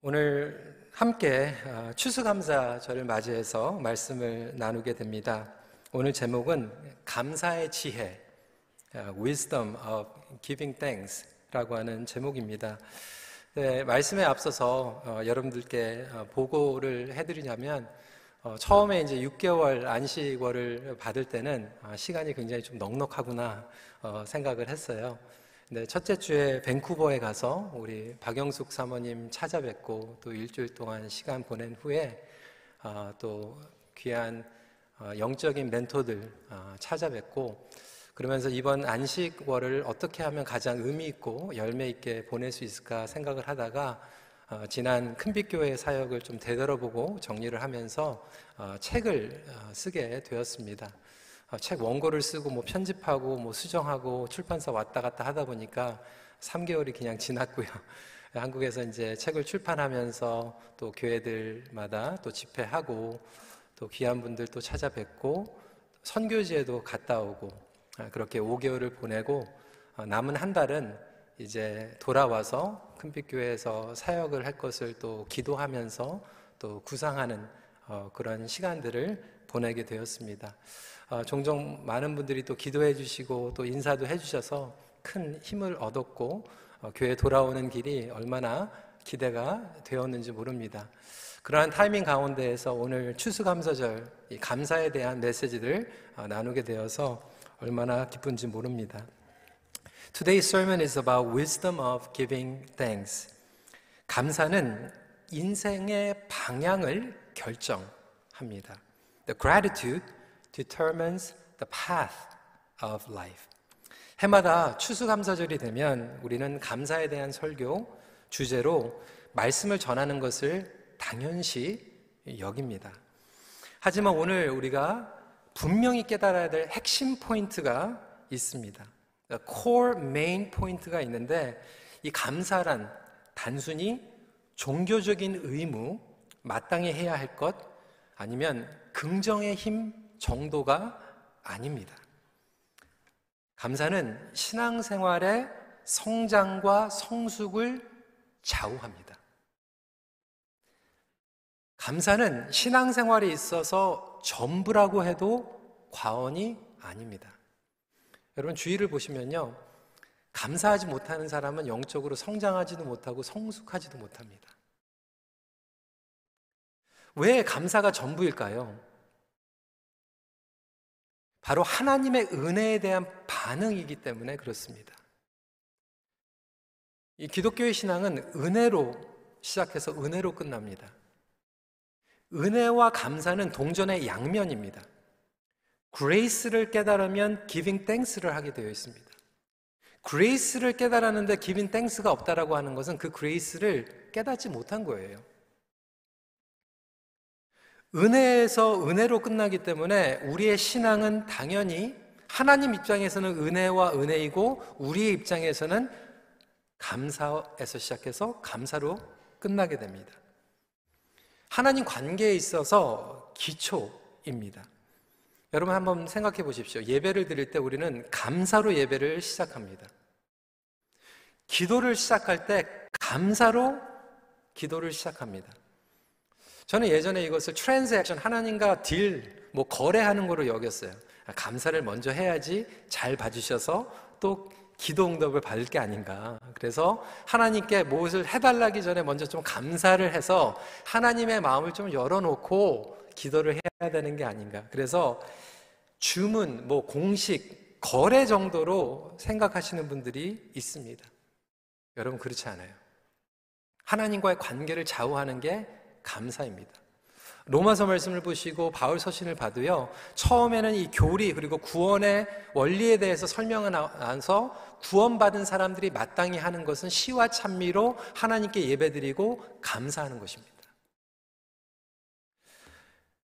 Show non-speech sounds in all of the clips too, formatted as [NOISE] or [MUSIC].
오늘 함께 어, 추수감사절을 맞이해서 말씀을 나누게 됩니다. 오늘 제목은 감사의 지혜, 어, Wisdom of Giving Thanks라고 하는 제목입니다. 네, 말씀에 앞서서 어, 여러분들께 보고를 해드리냐면 처음에 이제 6개월 안식월을 받을 때는 시간이 굉장히 좀 넉넉하구나 생각을 했어요. 네, 첫째 주에 밴쿠버에 가서 우리 박영숙 사모님 찾아뵙고 또 일주일 동안 시간 보낸 후에 어, 또 귀한 어, 영적인 멘토들 어, 찾아뵙고 그러면서 이번 안식월을 어떻게 하면 가장 의미 있고 열매 있게 보낼 수 있을까 생각을 하다가 어, 지난 큰빛교회 사역을 좀 되돌아보고 정리를 하면서 어, 책을 어, 쓰게 되었습니다. 어, 책 원고를 쓰고 뭐 편집하고 뭐 수정하고 출판사 왔다 갔다 하다 보니까 3개월이 그냥 지났고요. [LAUGHS] 한국에서 이제 책을 출판하면서 또 교회들마다 또 집회하고 또 귀한 분들 또 찾아뵙고 선교지에도 갔다 오고 아, 그렇게 5개월을 보내고 어, 남은 한 달은 이제 돌아와서 큰빛교회에서 사역을 할 것을 또 기도하면서 또 구상하는 어, 그런 시간들을 보내게 되었습니다. 어, 종종 많은 분들이 또 기도해 주시고 또 인사도 해 주셔서 큰 힘을 얻었고 어, 교회 돌아오는 길이 얼마나 기대가 되었는지 모릅니다. 그러한 타이밍 가운데에서 오늘 추수감사절 감사에 대한 메시지를 어, 나누게 되어서 얼마나 기쁜지 모릅니다. Today's sermon is about wisdom of giving thanks. 감사는 인생의 방향을 결정합니다. The gratitude determines the path of life. 해마다 추수감사절이 되면 우리는 감사에 대한 설교 주제로 말씀을 전하는 것을 당연시 여깁니다. 하지만 오늘 우리가 분명히 깨달아야 될 핵심 포인트가 있습니다. core main 포인트가 있는데 이 감사란 단순히 종교적인 의무, 마땅히 해야 할 것, 아니면 긍정의 힘 정도가 아닙니다. 감사는 신앙생활의 성장과 성숙을 좌우합니다. 감사는 신앙생활에 있어서 전부라고 해도 과언이 아닙니다. 여러분 주의를 보시면요. 감사하지 못하는 사람은 영적으로 성장하지도 못하고 성숙하지도 못합니다. 왜 감사가 전부일까요? 바로 하나님의 은혜에 대한 반응이기 때문에 그렇습니다. 이 기독교의 신앙은 은혜로 시작해서 은혜로 끝납니다. 은혜와 감사는 동전의 양면입니다. grace를 깨달으면 giving thanks를 하게 되어 있습니다. grace를 깨달았는데 giving thanks가 없다라고 하는 것은 그 grace를 깨닫지 못한 거예요. 은혜에서 은혜로 끝나기 때문에 우리의 신앙은 당연히 하나님 입장에서는 은혜와 은혜이고 우리의 입장에서는 감사에서 시작해서 감사로 끝나게 됩니다. 하나님 관계에 있어서 기초입니다. 여러분 한번 생각해 보십시오. 예배를 드릴 때 우리는 감사로 예배를 시작합니다. 기도를 시작할 때 감사로 기도를 시작합니다. 저는 예전에 이것을 트랜잭션 하나님과 딜, 뭐 거래하는 거로 여겼어요. 감사를 먼저 해야지 잘 봐주셔서 또 기도 응답을 받을 게 아닌가. 그래서 하나님께 무엇을 해달라기 전에 먼저 좀 감사를 해서 하나님의 마음을 좀 열어놓고 기도를 해야 되는 게 아닌가. 그래서 주문, 뭐 공식, 거래 정도로 생각하시는 분들이 있습니다. 여러분 그렇지 않아요. 하나님과의 관계를 좌우하는 게 감사입니다. 로마서 말씀을 보시고 바울 서신을 봐도요, 처음에는 이 교리 그리고 구원의 원리에 대해서 설명을 나서 구원받은 사람들이 마땅히 하는 것은 시와 찬미로 하나님께 예배드리고 감사하는 것입니다.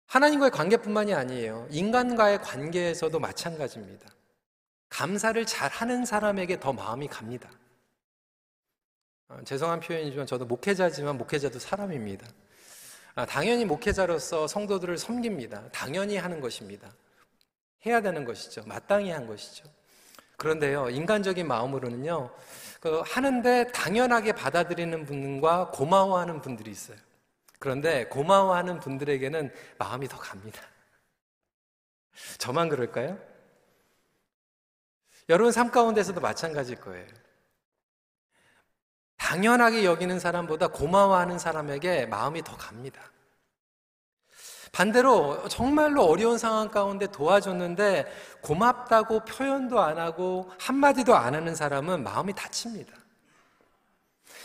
하나님과의 관계뿐만이 아니에요. 인간과의 관계에서도 마찬가지입니다. 감사를 잘 하는 사람에게 더 마음이 갑니다. 어, 죄송한 표현이지만 저도 목회자지만 목회자도 사람입니다. 아, 당연히 목회자로서 성도들을 섬깁니다. 당연히 하는 것입니다. 해야 되는 것이죠. 마땅히 한 것이죠. 그런데요, 인간적인 마음으로는요, 그 하는데 당연하게 받아들이는 분과 고마워하는 분들이 있어요. 그런데 고마워하는 분들에게는 마음이 더 갑니다. 저만 그럴까요? 여러분 삶 가운데서도 마찬가지일 거예요. 당연하게 여기는 사람보다 고마워하는 사람에게 마음이 더 갑니다. 반대로 정말로 어려운 상황 가운데 도와줬는데 고맙다고 표현도 안 하고 한마디도 안 하는 사람은 마음이 다칩니다.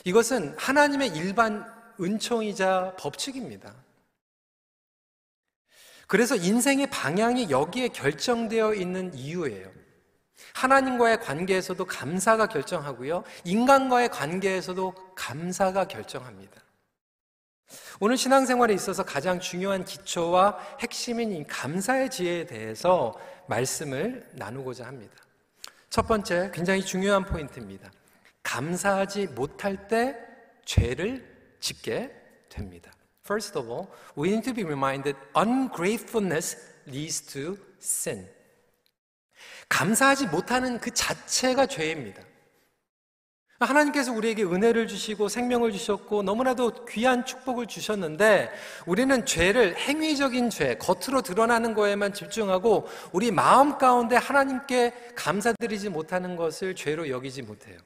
이것은 하나님의 일반 은총이자 법칙입니다. 그래서 인생의 방향이 여기에 결정되어 있는 이유예요. 하나님과의 관계에서도 감사가 결정하고요. 인간과의 관계에서도 감사가 결정합니다. 오늘 신앙생활에 있어서 가장 중요한 기초와 핵심인 이 감사의 지혜에 대해서 말씀을 나누고자 합니다. 첫 번째, 굉장히 중요한 포인트입니다. 감사하지 못할 때 죄를 짓게 됩니다. First of all, we need to be reminded ungratefulness leads to sin. 감사하지 못하는 그 자체가 죄입니다. 하나님께서 우리에게 은혜를 주시고 생명을 주셨고 너무나도 귀한 축복을 주셨는데 우리는 죄를 행위적인 죄, 겉으로 드러나는 거에만 집중하고 우리 마음 가운데 하나님께 감사드리지 못하는 것을 죄로 여기지 못해요.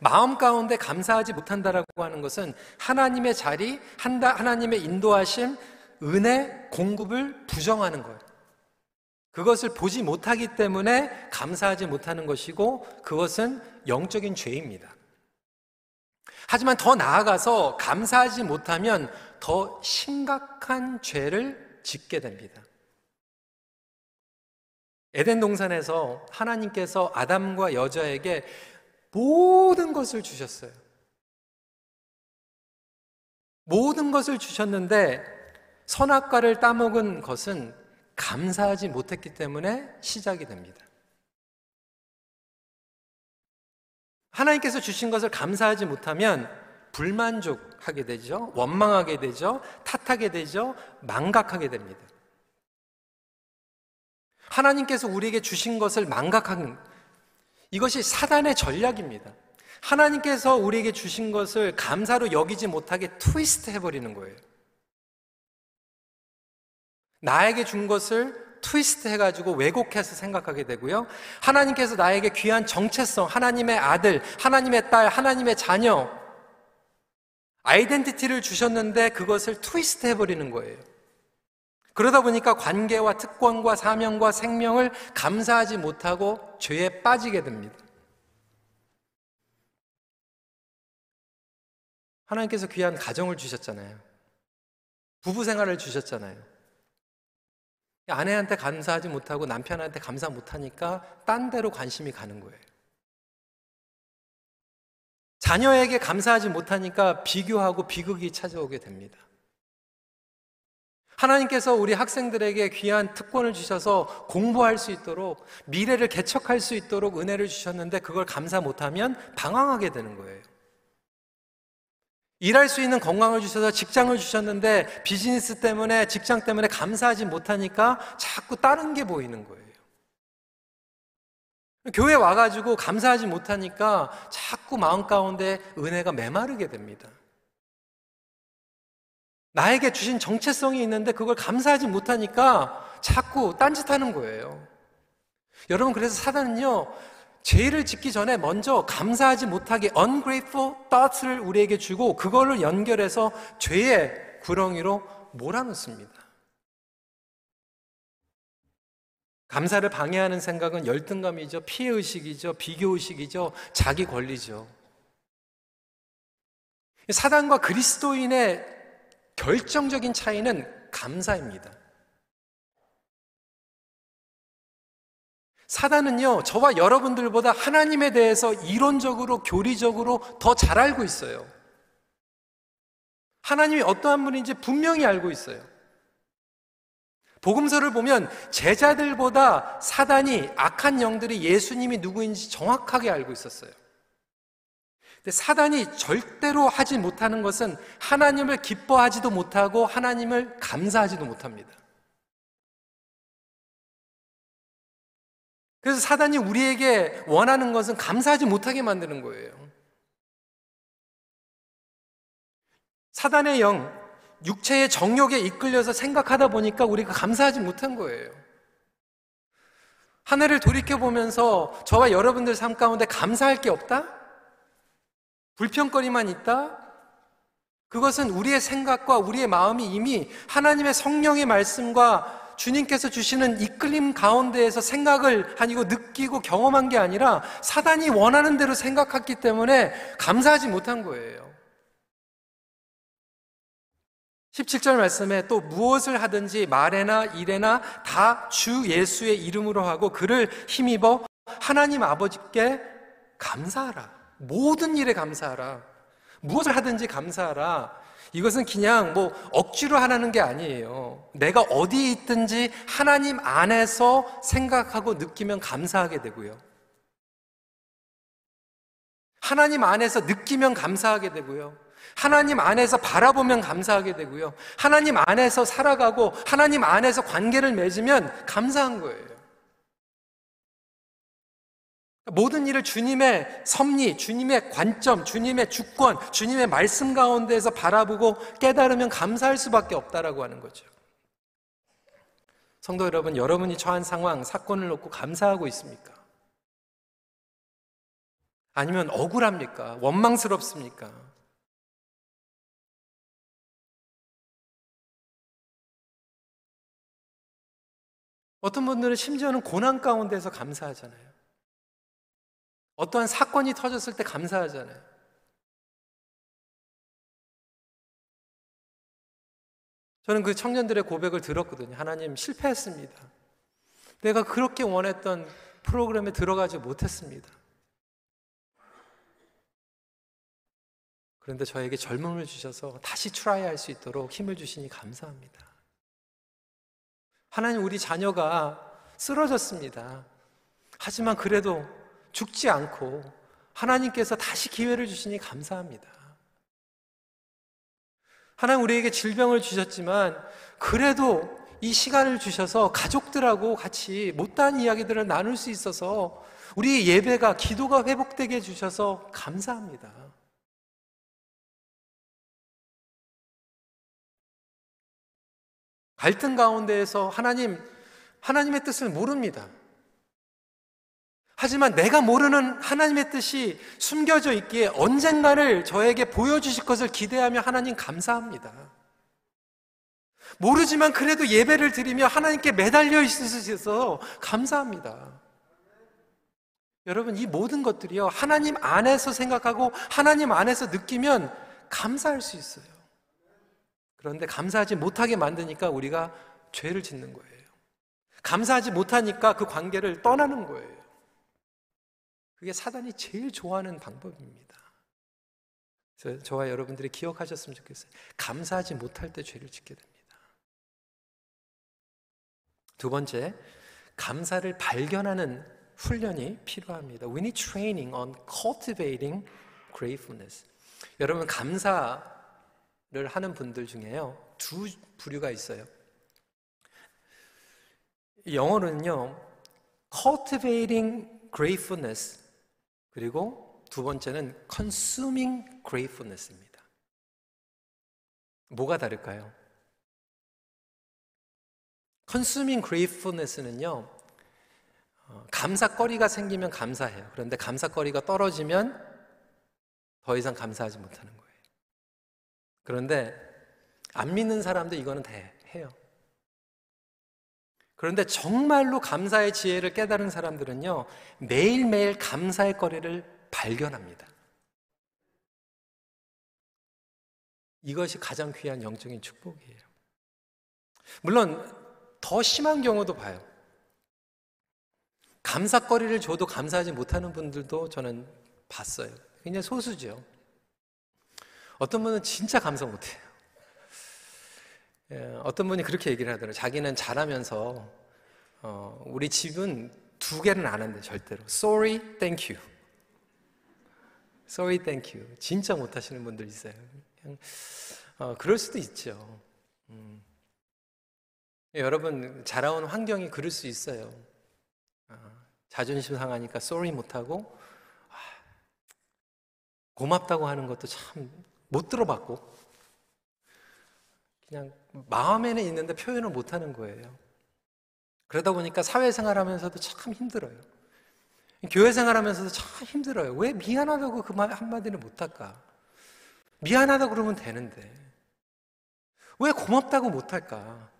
마음 가운데 감사하지 못한다라고 하는 것은 하나님의 자리, 하나님의 인도하심, 은혜, 공급을 부정하는 거예요. 그것을 보지 못하기 때문에 감사하지 못하는 것이고 그것은 영적인 죄입니다. 하지만 더 나아가서 감사하지 못하면 더 심각한 죄를 짓게 됩니다. 에덴 동산에서 하나님께서 아담과 여자에게 모든 것을 주셨어요. 모든 것을 주셨는데 선악과를 따먹은 것은 감사하지 못했기 때문에 시작이 됩니다. 하나님께서 주신 것을 감사하지 못하면 불만족하게 되죠. 원망하게 되죠. 탓하게 되죠. 망각하게 됩니다. 하나님께서 우리에게 주신 것을 망각하는 이것이 사단의 전략입니다. 하나님께서 우리에게 주신 것을 감사로 여기지 못하게 트위스트 해버리는 거예요. 나에게 준 것을 트위스트 해가지고 왜곡해서 생각하게 되고요. 하나님께서 나에게 귀한 정체성, 하나님의 아들, 하나님의 딸, 하나님의 자녀, 아이덴티티를 주셨는데 그것을 트위스트 해버리는 거예요. 그러다 보니까 관계와 특권과 사명과 생명을 감사하지 못하고 죄에 빠지게 됩니다. 하나님께서 귀한 가정을 주셨잖아요. 부부 생활을 주셨잖아요. 아내한테 감사하지 못하고 남편한테 감사 못하니까 딴 데로 관심이 가는 거예요. 자녀에게 감사하지 못하니까 비교하고 비극이 찾아오게 됩니다. 하나님께서 우리 학생들에게 귀한 특권을 주셔서 공부할 수 있도록 미래를 개척할 수 있도록 은혜를 주셨는데 그걸 감사 못하면 방황하게 되는 거예요. 일할 수 있는 건강을 주셔서 직장을 주셨는데 비즈니스 때문에 직장 때문에 감사하지 못하니까 자꾸 다른 게 보이는 거예요. 교회 와가지고 감사하지 못하니까 자꾸 마음 가운데 은혜가 메마르게 됩니다. 나에게 주신 정체성이 있는데 그걸 감사하지 못하니까 자꾸 딴짓하는 거예요. 여러분, 그래서 사단은요, 죄를 짓기 전에 먼저 감사하지 못하게 ungrateful thoughts를 우리에게 주고 그걸로 연결해서 죄의 구렁이로 몰아넣습니다. 감사를 방해하는 생각은 열등감이죠, 피해 의식이죠, 비교 의식이죠, 자기 권리죠. 사단과 그리스도인의 결정적인 차이는 감사입니다. 사단은요, 저와 여러분들보다 하나님에 대해서 이론적으로, 교리적으로 더 잘 알고 있어요. 하나님이 어떠한 분인지 분명히 알고 있어요. 복음서를 보면 제자들보다 사단이 악한 영들이 예수님이 누구인지 정확하게 알고 있었어요. 사단이 절대로 하지 못하는 것은 하나님을 기뻐하지도 못하고 하나님을 감사하지도 못합니다. 그래서 사단이 우리에게 원하는 것은 감사하지 못하게 만드는 거예요. 사단의 영, 육체의 정욕에 이끌려서 생각하다 보니까 우리가 감사하지 못한 거예요. 한 해를 돌이켜보면서 저와 여러분들 삶 가운데 감사할 게 없다? 불평거리만 있다? 그것은 우리의 생각과 우리의 마음이 이미 하나님의 성령의 말씀과 주님께서 주시는 이끌림 가운데에서 생각을 아니고 느끼고 경험한 게 아니라 사단이 원하는 대로 생각했기 때문에 감사하지 못한 거예요. 17절 말씀에 또 무엇을 하든지 말에나 일에나 다 주 예수의 이름으로 하고 그를 힘입어 하나님 아버지께 감사하라. 모든 일에 감사하라. 무엇을 하든지 감사하라. 이것은 그냥 뭐 억지로 하라는 게 아니에요. 내가 어디에 있든지 하나님 안에서 생각하고 느끼면 감사하게 되고요. 하나님 안에서 느끼면 감사하게 되고요. 하나님 안에서 바라보면 감사하게 되고요. 하나님 안에서 살아가고 하나님 안에서 관계를 맺으면 감사한 거예요. 모든 일을 주님의 섭리, 주님의 관점, 주님의 주권, 주님의 말씀 가운데에서 바라보고 깨달으면 감사할 수밖에 없다라고 하는 거죠. 성도 여러분, 여러분이 처한 상황, 사건을 놓고 감사하고 있습니까? 아니면 억울합니까? 원망스럽습니까? 어떤 분들은 심지어는 고난 가운데서 감사하잖아요. 어떠한 사건이 터졌을 때 감사하잖아요. 저는 그 청년들의 고백을 들었거든요. 하나님 실패했습니다. 내가 그렇게 원했던 프로그램에 들어가지 못했습니다. 그런데 저에게 젊음을 주셔서 다시 try 할 수 있도록 힘을 주시니 감사합니다. 하나님 우리 자녀가 쓰러졌습니다. 하지만 그래도 죽지 않고 하나님께서 다시 기회를 주시니 감사합니다. 하나님 우리에게 질병을 주셨지만 그래도 이 시간을 주셔서 가족들하고 같이 못다한 이야기들을 나눌 수 있어서 우리 예배가 기도가 회복되게 해주셔서 감사합니다. 갈등 가운데에서 하나님, 하나님의 뜻을 모릅니다. 하지만 내가 모르는 하나님의 뜻이 숨겨져 있기에 언젠가를 저에게 보여주실 것을 기대하며 하나님 감사합니다. 모르지만 그래도 예배를 드리며 하나님께 매달려 있으셔서 감사합니다. 여러분, 이 모든 것들이요, 하나님 안에서 생각하고 하나님 안에서 느끼면 감사할 수 있어요. 그런데 감사하지 못하게 만드니까 우리가 죄를 짓는 거예요. 감사하지 못하니까 그 관계를 떠나는 거예요. 그게 사단이 제일 좋아하는 방법입니다. 그래서 저와 여러분들이 기억하셨으면 좋겠어요. 감사하지 못할 때 죄를 짓게 됩니다. 두 번째, 감사를 발견하는 훈련이 필요합니다. We need training on cultivating gratefulness. 여러분, 감사 를 하는 분들 중에요. 두 부류가 있어요. 영어로는요. cultivating gratefulness 그리고 두 번째는 consuming gratefulness입니다. 뭐가 다를까요? consuming gratefulness는요. 어, 감사거리가 생기면 감사해요. 그런데 감사거리가 떨어지면 더 이상 감사하지 못하는 거예요. 그런데 안 믿는 사람도 이거는 다 해요. 그런데 정말로 감사의 지혜를 깨달은 사람들은요, 매일매일 감사의 거리를 발견합니다. 이것이 가장 귀한 영적인 축복이에요. 물론 더 심한 경우도 봐요. 감사거리를 줘도 감사하지 못하는 분들도 저는 봤어요. 굉장히 소수죠. 어떤 분은 진짜 감사 못해요. 예, 어떤 분이 그렇게 얘기를 하더라고요. 자기는 잘하면서 어, 우리 집은 두 개는 안 한대 절대로. Sorry, thank you. Sorry, thank you. 진짜 못하시는 분들 있어요. 그냥, 어, 그럴 수도 있죠. 음. 예, 여러분 자라온 환경이 그럴 수 있어요. 어, 자존심 상하니까 쏘리 못하고 아, 고맙다고 하는 것도 참 못 들어봤고 그냥 마음에는 있는데 표현을 못 하는 거예요. 그러다 보니까 사회생활 하면서도 참 힘들어요. 교회 생활하면서도 참 힘들어요. 왜 미안하다고 그 말 한마디를 못 할까? 미안하다고 그러면 되는데 왜 고맙다고 못 할까?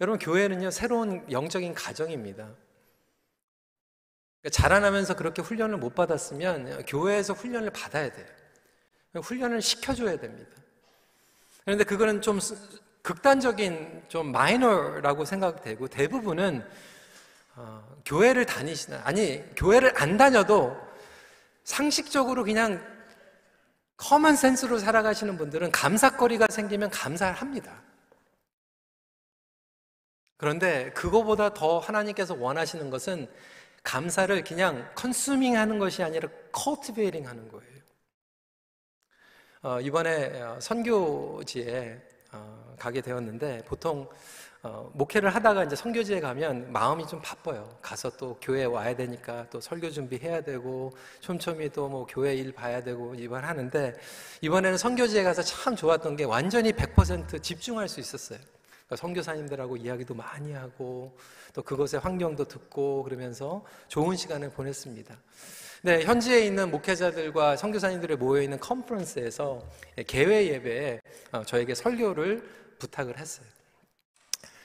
여러분, 교회는요, 새로운 영적인 가정입니다. 그러니까 자라나면서 그렇게 훈련을 못 받았으면 교회에서 훈련을 받아야 돼요. 훈련을 시켜줘야 됩니다. 그런데 그거는 좀 극단적인 좀 마이너라고 생각되고 대부분은 어, 교회를 다니시나 아니 교회를 안 다녀도 상식적으로 그냥 common sense로 살아가시는 분들은 감사거리가 생기면 감사를 합니다. 그런데 그거보다 더 하나님께서 원하시는 것은 감사를 그냥 consuming 하는 것이 아니라 cultivating 하는 거예요. 어, 이번에 어, 선교지에 어, 가게 되었는데 보통 어, 목회를 하다가 이제 선교지에 가면 마음이 좀 바빠요. 가서 또 교회 와야 되니까 또 설교 준비해야 되고 촘촘히 또 뭐 교회 일 봐야 되고 이번 하는데 이번에는 선교지에 가서 참 좋았던 게 완전히 100% 집중할 수 있었어요. 그러니까 선교사님들하고 이야기도 많이 하고 또 그곳의 환경도 듣고 그러면서 좋은 시간을 보냈습니다. 네, 현지에 있는 목회자들과 선교사님들이 모여 있는 컨퍼런스에서 개회 예배에 어, 저에게 설교를 부탁을 했어요.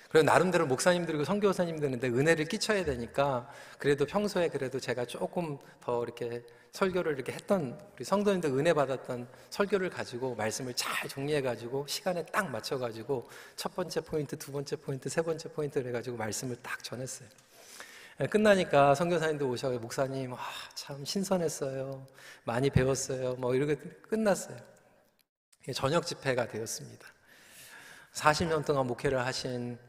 그리고 나름대로 목사님들이고 선교사님들인데 은혜를 끼쳐야 되니까 그래도 평소에 그래도 제가 조금 더 이렇게 설교를 이렇게 했던 우리 성도님들 은혜 받았던 설교를 가지고 말씀을 잘 정리해 가지고 시간에 딱 맞춰 가지고 첫 번째 포인트, 두 번째 포인트, 세 번째 포인트를 해 가지고 말씀을 딱 전했어요. 예, 끝나니까 선교사님도 오셔서 목사님 아, 참 신선했어요. 많이 배웠어요. 뭐 이렇게 끝났어요. 저녁 집회가 되었습니다. 40년 동안 목회를 하신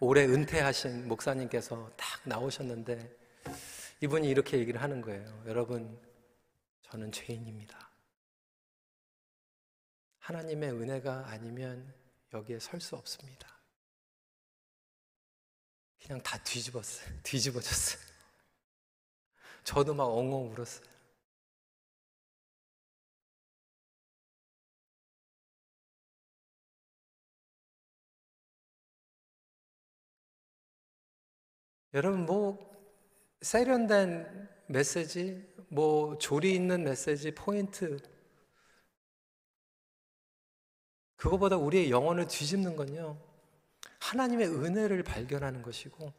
올해 은퇴하신 목사님께서 딱 나오셨는데 이분이 이렇게 얘기를 하는 거예요. 여러분, 저는 죄인입니다. 하나님의 은혜가 아니면 여기에 설 수 없습니다. 그냥 다 뒤집었어요. [LAUGHS] 뒤집어졌어요. 저도 막 엉엉 울었어요. 여러분 뭐 세련된 메시지, 뭐 조리 있는 메시지 포인트 그거보다 우리의 영혼을 뒤집는 건요. 하나님의 은혜를 발견하는 것이고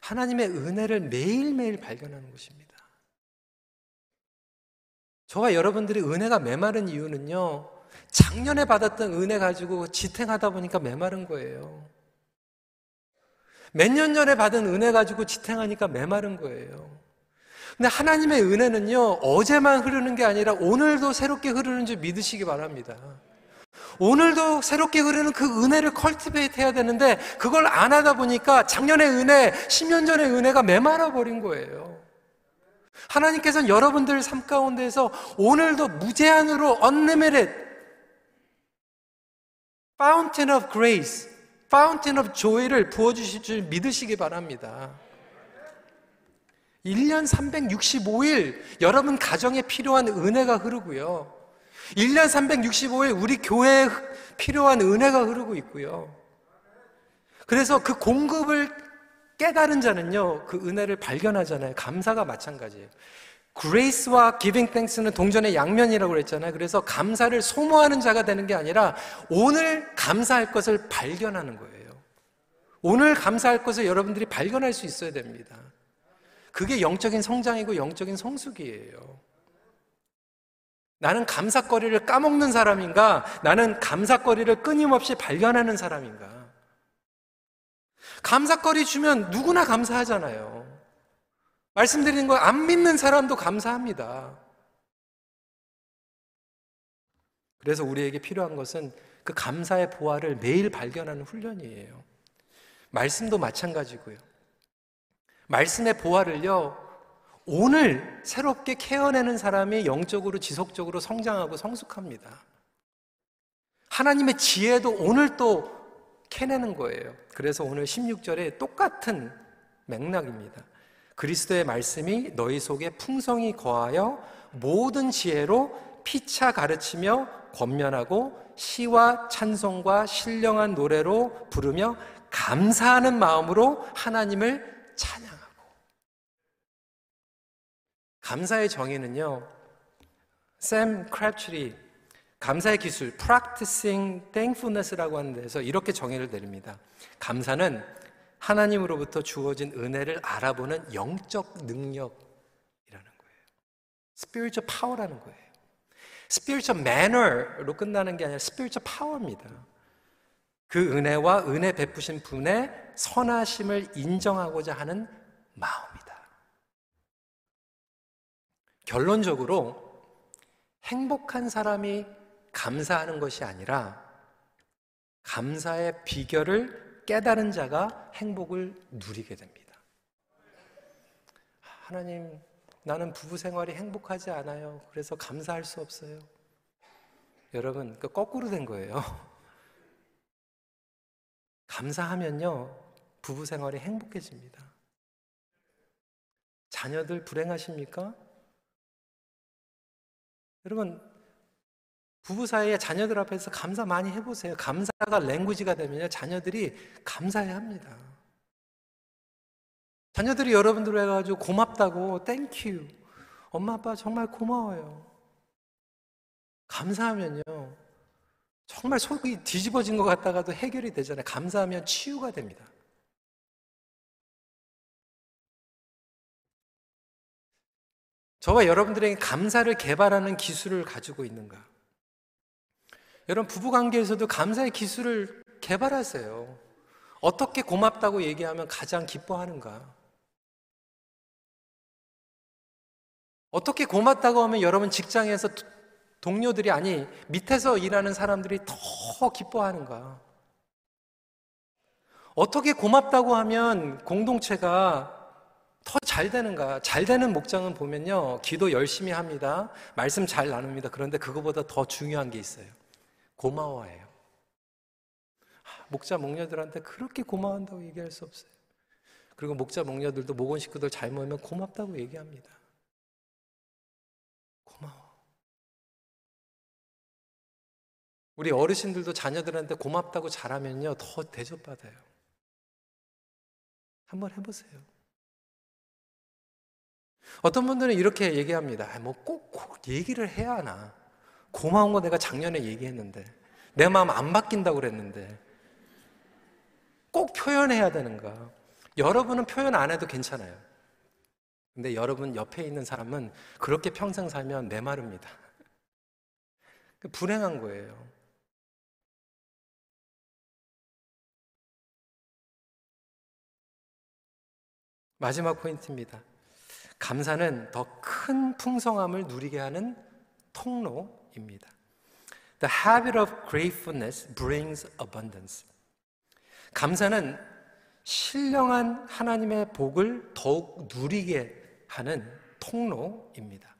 하나님의 은혜를 매일매일 발견하는 것입니다. 저와 여러분들이 은혜가 메마른 이유는요. 작년에 받았던 은혜 가지고 지탱하다 보니까 메마른 거예요. 몇 년 전에 받은 은혜 가지고 지탱하니까 메마른 거예요. 근데 하나님의 은혜는요, 어제만 흐르는 게 아니라 오늘도 새롭게 흐르는 줄 믿으시기 바랍니다. 오늘도 새롭게 흐르는 그 은혜를 cultivate 해야 되는데 그걸 안 하다 보니까 작년의 은혜, 10년 전의 은혜가 메말아 버린 거예요. 하나님께서는 여러분들 삶 가운데에서 오늘도 무제한으로 unlimited fountain of grace fountain of joy를 부어 주실 줄 믿으시기 바랍니다. 1년 365일 여러분 가정에 필요한 은혜가 흐르고요. 1년 365일 우리 교회에 필요한 은혜가 흐르고 있고요. 그래서 그 공급을 깨달은 자는요, 그 은혜를 발견하잖아요. 감사가 마찬가지예요. 그레이스와 기빙 땡스는 동전의 양면이라고 그랬잖아요. 그래서 감사를 소모하는 자가 되는 게 아니라 오늘 감사할 것을 발견하는 거예요. 오늘 감사할 것을 여러분들이 발견할 수 있어야 됩니다. 그게 영적인 성장이고 영적인 성숙이에요. 나는 감사거리를 까먹는 사람인가? 나는 감사거리를 끊임없이 발견하는 사람인가? 감사거리 주면 누구나 감사하잖아요. 말씀드리는 거안 믿는 사람도 감사합니다. 그래서 우리에게 필요한 것은 그 감사의 보화를 매일 발견하는 훈련이에요. 말씀도 마찬가지고요. 말씀의 보화를요, 오늘 새롭게 캐어내는 사람이 영적으로 지속적으로 성장하고 성숙합니다. 하나님의 지혜도 오늘 또 캐내는 거예요. 그래서 오늘 16절에 똑같은 맥락입니다. 그리스도의 말씀이 너희 속에 풍성히 거하여 모든 지혜로 피차 가르치며 권면하고 시와 찬송과 신령한 노래로 부르며 감사하는 마음으로 하나님을 찬양 감사의 정의는요. 샘 크랩츄리 감사의 기술 practicing thankfulness라고 하는 데서 이렇게 정의를 내립니다. 감사는 하나님으로부터 주어진 은혜를 알아보는 영적 능력이라는 거예요. spiritual power라는 거예요. spiritual manner로 끝나는 게 아니라 spiritual power입니다. 그 은혜와 은혜 베푸신 분의 선하심을 인정하고자 하는 마음이다. 결론적으로 행복한 사람이 감사하는 것이 아니라 감사의 비결을 깨달은 자가 행복을 누리게 됩니다. 하나님, 나는 부부 생활이 행복하지 않아요. 그래서 감사할 수 없어요. 여러분, 그 거꾸로 된 거예요. [LAUGHS] 감사하면요, 부부 생활이 행복해집니다. 자녀들 불행하십니까? 여러분, 부부 사이에 자녀들 앞에서 감사 많이 해보세요. 감사가 language가 되면요, 자녀들이 감사해야 합니다. 자녀들이 여러분들 해가지고 고맙다고, thank you. 엄마, 아빠 정말 고마워요. 감사하면요, 정말 속이 뒤집어진 것 같다가도 해결이 되잖아요. 감사하면 치유가 됩니다. 저와 여러분들에게 감사를 개발하는 기술을 가지고 있는가? 여러분, 부부 관계에서도 감사의 기술을 개발하세요. 어떻게 고맙다고 얘기하면 가장 기뻐하는가? 어떻게 고맙다고 하면 여러분 직장에서 동료들이 아니 밑에서 일하는 사람들이 더 기뻐하는가? 어떻게 고맙다고 하면 공동체가 더 잘 되는가? 잘 되는 목장은 보면요. 기도 열심히 합니다. 말씀 잘 나눕니다. 그런데 그거보다 더 중요한 게 있어요. 고마워해요. 목자, 목녀들한테 그렇게 고마워한다고 얘기할 수 없어요. 그리고 목자, 목녀들도 목원 식구들 잘 모이면 고맙다고 얘기합니다. 우리 어르신들도 자녀들한테 고맙다고 잘하면요, 더 대접받아요. 한번 해보세요. 어떤 분들은 이렇게 얘기합니다. 뭐 꼭, 꼭 얘기를 해야 하나. 고마운 거 내가 작년에 얘기했는데. 내 마음 안 바뀐다고 그랬는데. 꼭 표현해야 되는가. 여러분은 표현 안 해도 괜찮아요. 근데 여러분 옆에 있는 사람은 그렇게 평생 살면 메마릅니다. 불행한 거예요. 마지막 포인트입니다. 감사는 더 큰 풍성함을 누리게 하는 통로입니다. The habit of gratefulness brings abundance. 감사는 신령한 하나님의 복을 더욱 누리게 하는 통로입니다.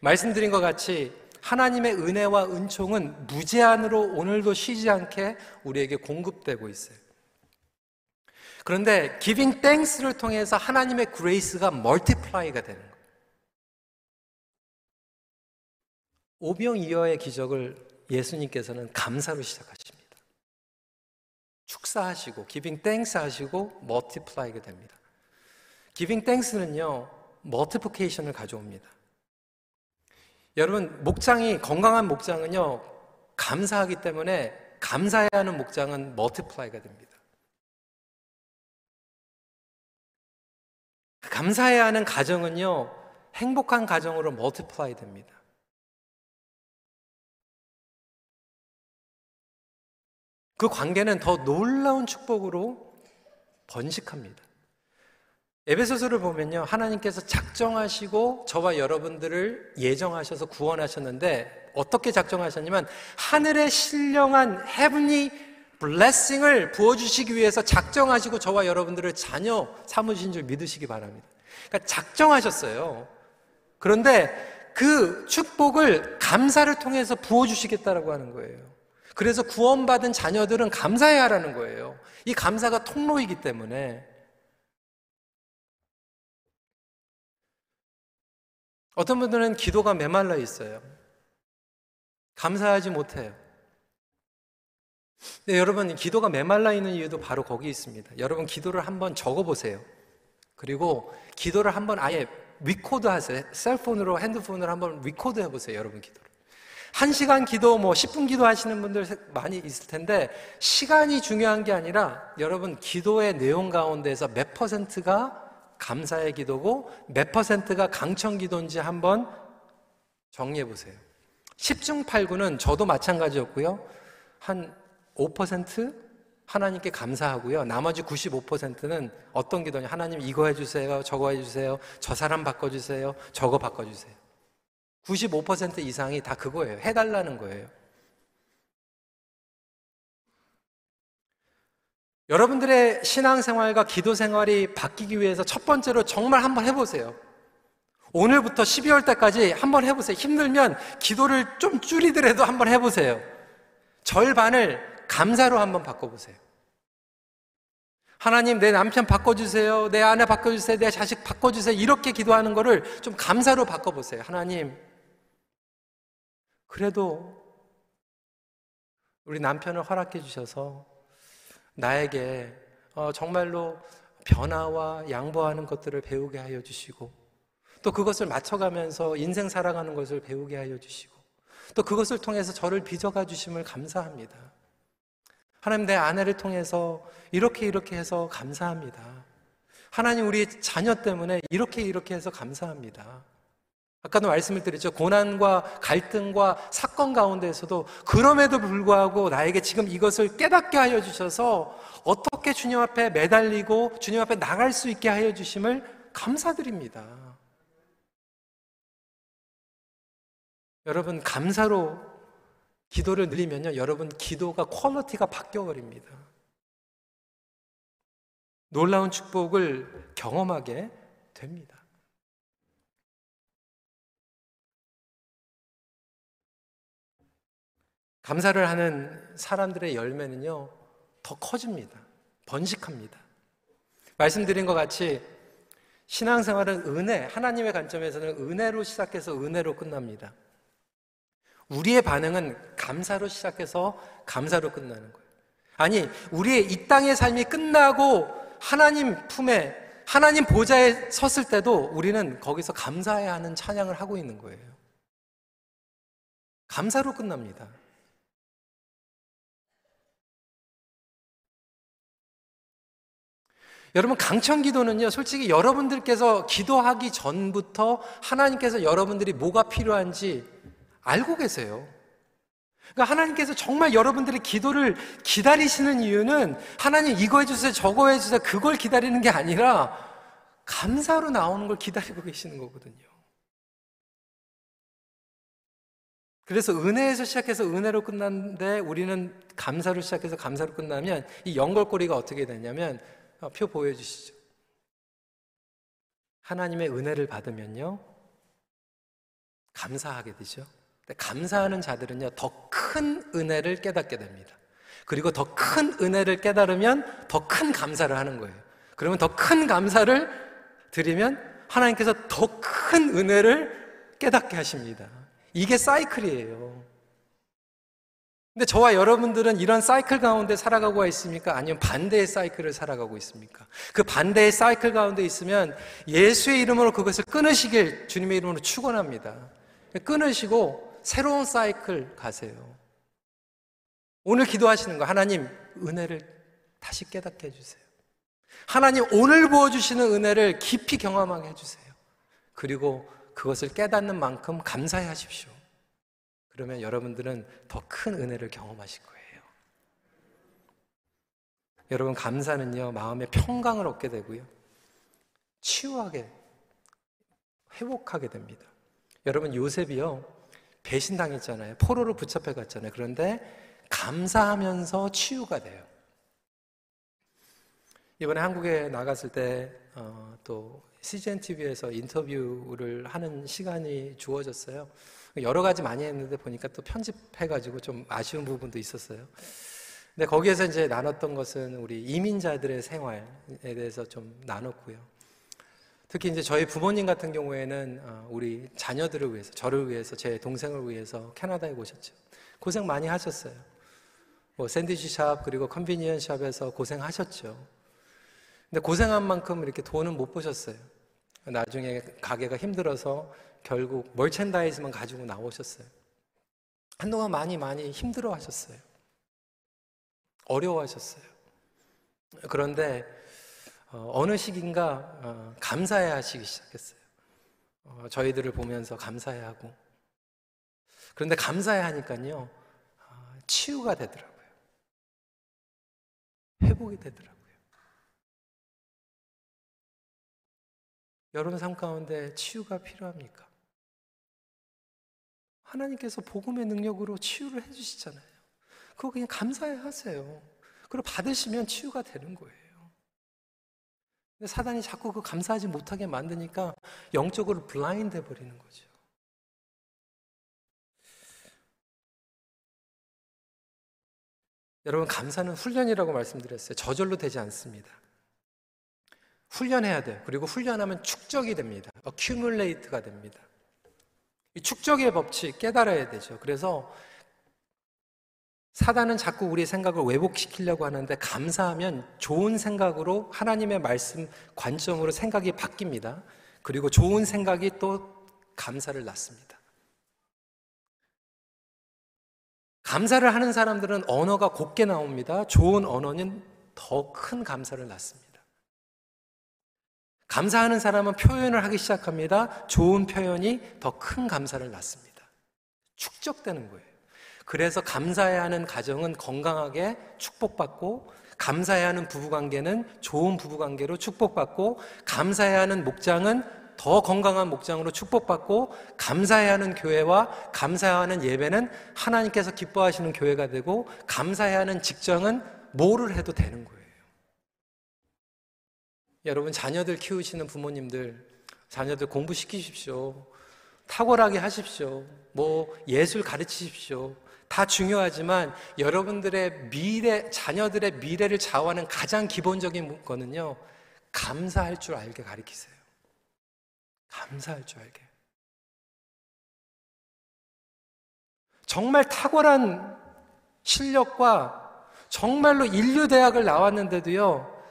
말씀드린 것 같이 하나님의 은혜와 은총은 무제한으로 오늘도 쉬지 않게 우리에게 공급되고 있어요. 그런데 giving thanks를 통해서 하나님의 grace가 multiply가 되는 거예요. 오병이어의 기적을 예수님께서는 감사로 시작하십니다. 축사하시고 giving thanks 하시고 multiply가 됩니다. giving thanks는요. multiplication을 가져옵니다. 여러분 목장이 건강한 목장은요. 감사하기 때문에 감사해야 하는 목장은 multiply가 됩니다. 감사해야 하는 가정은요, 행복한 가정으로 multiply 됩니다. 그 관계는 더 놀라운 축복으로 번식합니다. 에베소서를 보면요. 하나님께서 작정하시고 저와 여러분들을 예정하셔서 구원하셨는데 어떻게 작정하셨냐면 하늘의 신령한 헤븐리 블레싱을 부어주시기 위해서 작정하시고 저와 여러분들을 자녀 삼으신 줄 믿으시기 바랍니다. 그러니까 작정하셨어요. 그런데 그 축복을 감사를 통해서 부어주시겠다라고 하는 거예요. 그래서 구원받은 자녀들은 감사해야 하라는 거예요. 이 감사가 통로이기 때문에. 어떤 분들은 기도가 메말라 있어요. 감사하지 못해요. 네, 여러분, 기도가 메말라 있는 이유도 바로 거기 있습니다. 여러분, 기도를 한번 적어 보세요. 그리고 기도를 한번 아예 리코드 하세요. cell phone으로, 핸드폰으로 한번 리코드 해 보세요. 여러분, 기도를. 한 시간 기도, 뭐 10분 기도 하시는 분들 많이 있을 텐데, 시간이 중요한 게 아니라, 여러분, 기도의 내용 가운데서 몇 퍼센트가 감사의 기도고, 몇 퍼센트가 강청 기도인지 한번 정리해 보세요. 10중 8구는 저도 마찬가지였고요. 한 5% 하나님께 감사하고요. 나머지 95%는 어떤 기도냐? 하나님 이거 해주세요. 저거 해주세요. 저 사람 바꿔주세요. 저거 바꿔주세요. 95% 이상이 다 그거예요. 해달라는 거예요. 여러분들의 신앙생활과 기도생활이 바뀌기 위해서 첫 번째로 정말 한번 해보세요. 오늘부터 12월 때까지 한번 해보세요. 힘들면 기도를 좀 줄이더라도 한번 해보세요. 절반을 감사로 한번 바꿔보세요. 하나님, 내 남편 바꿔주세요. 내 아내 바꿔주세요. 내 자식 바꿔주세요. 이렇게 기도하는 거를 좀 감사로 바꿔보세요. 하나님, 그래도 우리 남편을 허락해 주셔서 나에게 어, 정말로 변화와 양보하는 것들을 배우게 하여 주시고 또 그것을 맞춰가면서 인생 살아가는 것을 배우게 하여 주시고 또 그것을 통해서 저를 빚어가 주심을 감사합니다. 하나님 내 아내를 통해서 이렇게 이렇게 해서 감사합니다. 하나님 우리 자녀 때문에 이렇게 이렇게 해서 감사합니다. 아까도 말씀을 드렸죠. 고난과 갈등과 사건 가운데에서도 그럼에도 불구하고 나에게 지금 이것을 깨닫게 하여 주셔서 어떻게 주님 앞에 매달리고 주님 앞에 나갈 수 있게 하여 주심을 감사드립니다. 여러분, 감사로 기도를 늘리면요, 여러분 기도가 quality가 바뀌어 버립니다. 놀라운 축복을 경험하게 됩니다. 감사를 하는 사람들의 열매는요, 더 커집니다. 번식합니다. 말씀드린 것 같이 신앙생활은 은혜, 하나님의 관점에서는 은혜로 시작해서 은혜로 끝납니다. 우리의 반응은 감사로 시작해서 감사로 끝나는 거예요. 아니, 우리의 이 땅의 삶이 끝나고 하나님 품에, 하나님 보좌에 섰을 때도 우리는 거기서 감사해야 하는 찬양을 하고 있는 거예요. 감사로 끝납니다. 여러분, 강청 기도는요, 솔직히 여러분들께서 기도하기 전부터 하나님께서 여러분들이 뭐가 필요한지 알고 계세요. 그러니까 하나님께서 정말 여러분들의 기도를 기다리시는 이유는 하나님 이거 해주세요, 저거 해주세요, 그걸 기다리는 게 아니라 감사로 나오는 걸 기다리고 계시는 거거든요. 그래서 은혜에서 시작해서 은혜로 끝났는데 우리는 감사로 시작해서 감사로 끝나면 이 연결고리가 어떻게 되냐면 어, 표 보여주시죠. 하나님의 은혜를 받으면요. 감사하게 되죠. 감사하는 자들은요, 더 큰 은혜를 깨닫게 됩니다. 그리고 더 큰 은혜를 깨달으면 더 큰 감사를 하는 거예요. 그러면 더 큰 감사를 드리면 하나님께서 더 큰 은혜를 깨닫게 하십니다. 이게 사이클이에요. 근데 저와 여러분들은 이런 사이클 가운데 살아가고 있습니까? 아니면 반대의 사이클을 살아가고 있습니까? 그 반대의 사이클 가운데 있으면 예수의 이름으로 그것을 끊으시길 주님의 이름으로 축원합니다. 끊으시고 새로운 사이클 가세요. 오늘 기도하시는 거 하나님 은혜를 다시 깨닫게 해주세요. 하나님 오늘 부어주시는 은혜를 깊이 경험하게 해주세요. 그리고 그것을 깨닫는 만큼 감사해 하십시오. 그러면 여러분들은 더 큰 은혜를 경험하실 거예요. 여러분, 감사는요, 마음의 평강을 얻게 되고요. 치유하게, 회복하게 됩니다. 여러분, 요셉이요, 배신당했잖아요. 포로로 붙잡혀 갔잖아요. 그런데 감사하면서 치유가 돼요. 이번에 한국에 나갔을 때, 어, 또 CGN TV에서 인터뷰를 하는 시간이 주어졌어요. 여러 가지 많이 했는데 보니까 또 편집해가지고 좀 아쉬운 부분도 있었어요. 근데 거기에서 이제 나눴던 것은 우리 이민자들의 생활에 대해서 좀 나눴고요. 특히 이제 저희 부모님 같은 경우에는 어, 우리 자녀들을 위해서, 저를 위해서, 제 동생을 위해서 캐나다에 오셨죠. 고생 많이 하셨어요. 뭐 샌드위치 샵 그리고 컨비니언 샵에서 고생하셨죠. 근데 고생한 만큼 이렇게 돈은 못 보셨어요. 나중에 가게가 힘들어서 결국 멀첸다이즈만 가지고 나오셨어요. 한동안 많이 많이 힘들어 하셨어요. 어려워 하셨어요. 그런데 어, 느 시기인가 어, 감사해 하시기 시작했어요. 어, 저희들을 보면서 감사해 하고. 그런데 감사해 하니까요, 어, 치유가 되더라고요. 회복이 되더라고요. 여러분 삶 가운데 치유가 필요합니까? 하나님께서 복음의 능력으로 치유를 해주시잖아요. 그거 그냥 감사해 하세요. 그리고 받으시면 치유가 되는 거예요. 사단이 자꾸 그 감사하지 못하게 만드니까 영적으로 블라인드 해버리는 거죠. 여러분, 감사는 훈련이라고 말씀드렸어요. 저절로 되지 않습니다. 훈련해야 돼요. 그리고 훈련하면 축적이 됩니다. 어큐뮬레이트가 됩니다. 이 축적의 법칙 깨달아야 되죠. 그래서 사단은 자꾸 우리 생각을 왜곡시키려고 하는데 감사하면 좋은 생각으로 하나님의 말씀 관점으로 생각이 바뀝니다. 그리고 좋은 생각이 또 감사를 낳습니다. 감사를 하는 사람들은 언어가 곱게 나옵니다. 좋은 언어는 더 큰 감사를 낳습니다. 감사하는 사람은 표현을 하기 시작합니다. 좋은 표현이 더 큰 감사를 낳습니다. 축적되는 거예요. 그래서 감사해야 하는 가정은 건강하게 축복받고 감사해야 하는 부부관계는 좋은 부부관계로 축복받고 감사해야 하는 목장은 더 건강한 목장으로 축복받고 감사해야 하는 교회와 감사해야 하는 예배는 하나님께서 기뻐하시는 교회가 되고 감사해야 하는 직장은 뭐를 해도 되는 거예요. 여러분 자녀들 키우시는 부모님들 자녀들 공부시키십시오. 탁월하게 하십시오. 뭐 예술 가르치십시오. 다 중요하지만 여러분들의 미래 자녀들의 미래를 좌우하는 가장 기본적인 거는요. 감사할 줄 알게 가르치세요. 감사할 줄 알게. 정말 탁월한 실력과 정말로 인류대학을 나왔는데도요,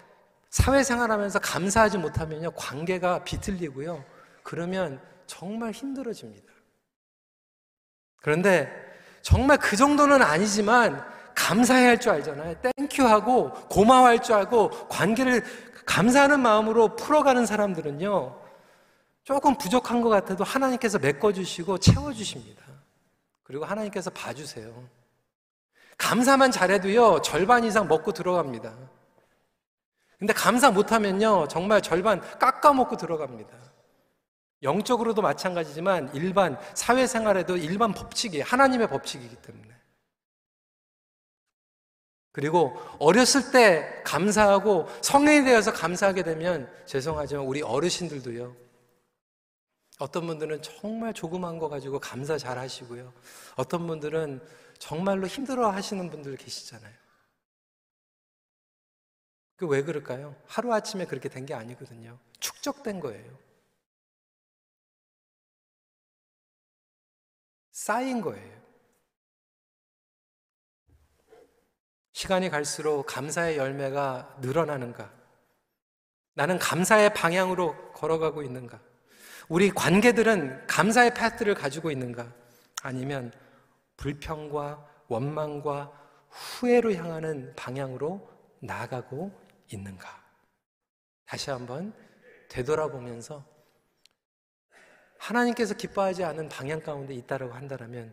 사회생활 하면서 감사하지 못하면요, 관계가 비틀리고요. 그러면 정말 힘들어집니다. 그런데 정말 그 정도는 아니지만 감사해야 할 줄 알잖아요. 땡큐하고 고마워할 줄 알고 관계를 감사하는 마음으로 풀어가는 사람들은요, 조금 부족한 것 같아도 하나님께서 메꿔주시고 채워주십니다. 그리고 하나님께서 봐주세요. 감사만 잘해도요, 절반 이상 먹고 들어갑니다. 근데 감사 못하면요, 정말 절반 깎아먹고 들어갑니다. 영적으로도 마찬가지지만 일반 사회생활에도 일반 법칙이 하나님의 법칙이기 때문에. 그리고 어렸을 때 감사하고 성인이 되어서 감사하게 되면 죄송하지만 우리 어르신들도요. 어떤 분들은 정말 조그만 거 가지고 감사 잘 하시고요. 어떤 분들은 정말로 힘들어 하시는 분들 계시잖아요. 그 왜 그럴까요? 하루아침에 그렇게 된 게 아니거든요. 축적된 거예요. 쌓인 거예요. 시간이 갈수록 감사의 열매가 늘어나는가? 나는 감사의 방향으로 걸어가고 있는가? 우리 관계들은 감사의 파트를 가지고 있는가? 아니면 불평과 원망과 후회로 향하는 방향으로 나아가고 있는가? 다시 한번 되돌아보면서 하나님께서 기뻐하지 않은 방향 가운데 있다라고 한다면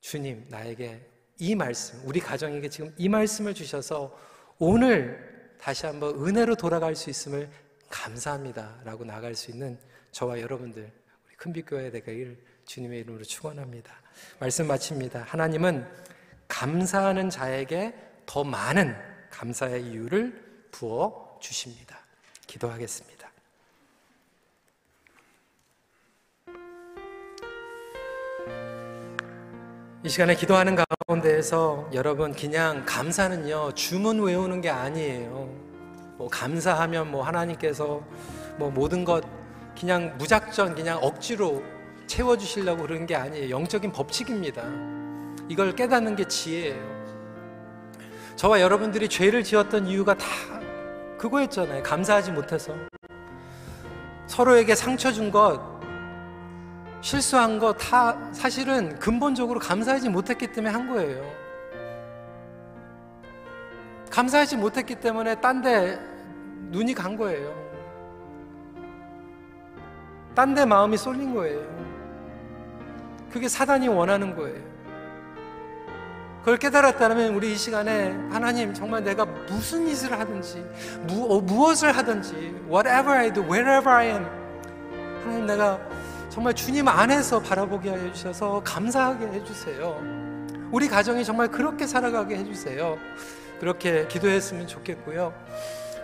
주님 나에게 이 말씀, 우리 가정에게 지금 이 말씀을 주셔서 오늘 다시 한번 은혜로 돌아갈 수 있음을 감사합니다라고 나갈 수 있는 저와 여러분들 우리 큰빛교회 되길 주님의 이름으로 축원합니다. 말씀 마칩니다. 하나님은 감사하는 자에게 더 많은 감사의 이유를 부어 주십니다. 기도하겠습니다. 이 시간에 기도하는 가운데에서 여러분 그냥 감사는요 주문 외우는 게 아니에요. 뭐 감사하면 뭐 하나님께서 뭐 모든 것 그냥 무작정 그냥 억지로 채워 주시려고 그러는 게 아니에요. 영적인 법칙입니다. 이걸 깨닫는 게 지혜예요. 저와 여러분들이 죄를 지었던 이유가 다 그거였잖아요. 감사하지 못해서. 서로에게 상처 준 것, 실수한 것다 사실은 근본적으로 감사하지 못했기 때문에 한 거예요. 감사하지 못했기 때문에 딴 데 눈이 간 거예요. 딴 데 마음이 쏠린 거예요. 그게 사단이 원하는 거예요. 그걸 깨달았다면 우리 이 시간에 하나님 정말 내가 무슨 짓을 하든지 무, 어, 무엇을 하든지 whatever I do, wherever I am 하나님 내가 정말 주님 안에서 바라보게 해주셔서 감사하게 해주세요. 우리 가정이 정말 그렇게 살아가게 해주세요. 그렇게 기도했으면 좋겠고요.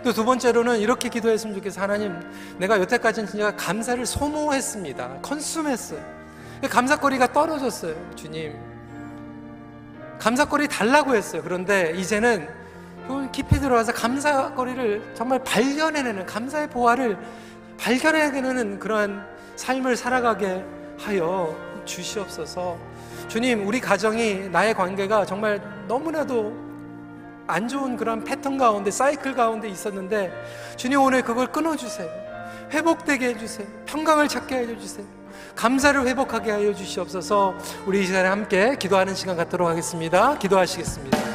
또 두 번째로는 이렇게 기도했으면 좋겠어요. 하나님, 내가 여태까지는 진짜 감사를 소모했습니다. 컨숨했어요. 감사거리가 떨어졌어요. 주님. 감사거리 달라고 했어요. 그런데 이제는 깊이 들어와서 감사거리를 정말 발견해내는 감사의 보화를 발견해내는 그러한 삶을 살아가게 하여 주시옵소서. 주님, 우리 가정이 나의 관계가 정말 너무나도 안 좋은 그런 패턴 가운데, 사이클 가운데 있었는데, 주님 오늘 그걸 끊어주세요. 회복되게 해주세요. 평강을 찾게 해주세요. 감사를 회복하게 하여 주시옵소서 우리 이 시간에 함께 기도하는 시간 갖도록 하겠습니다. 기도하시겠습니다.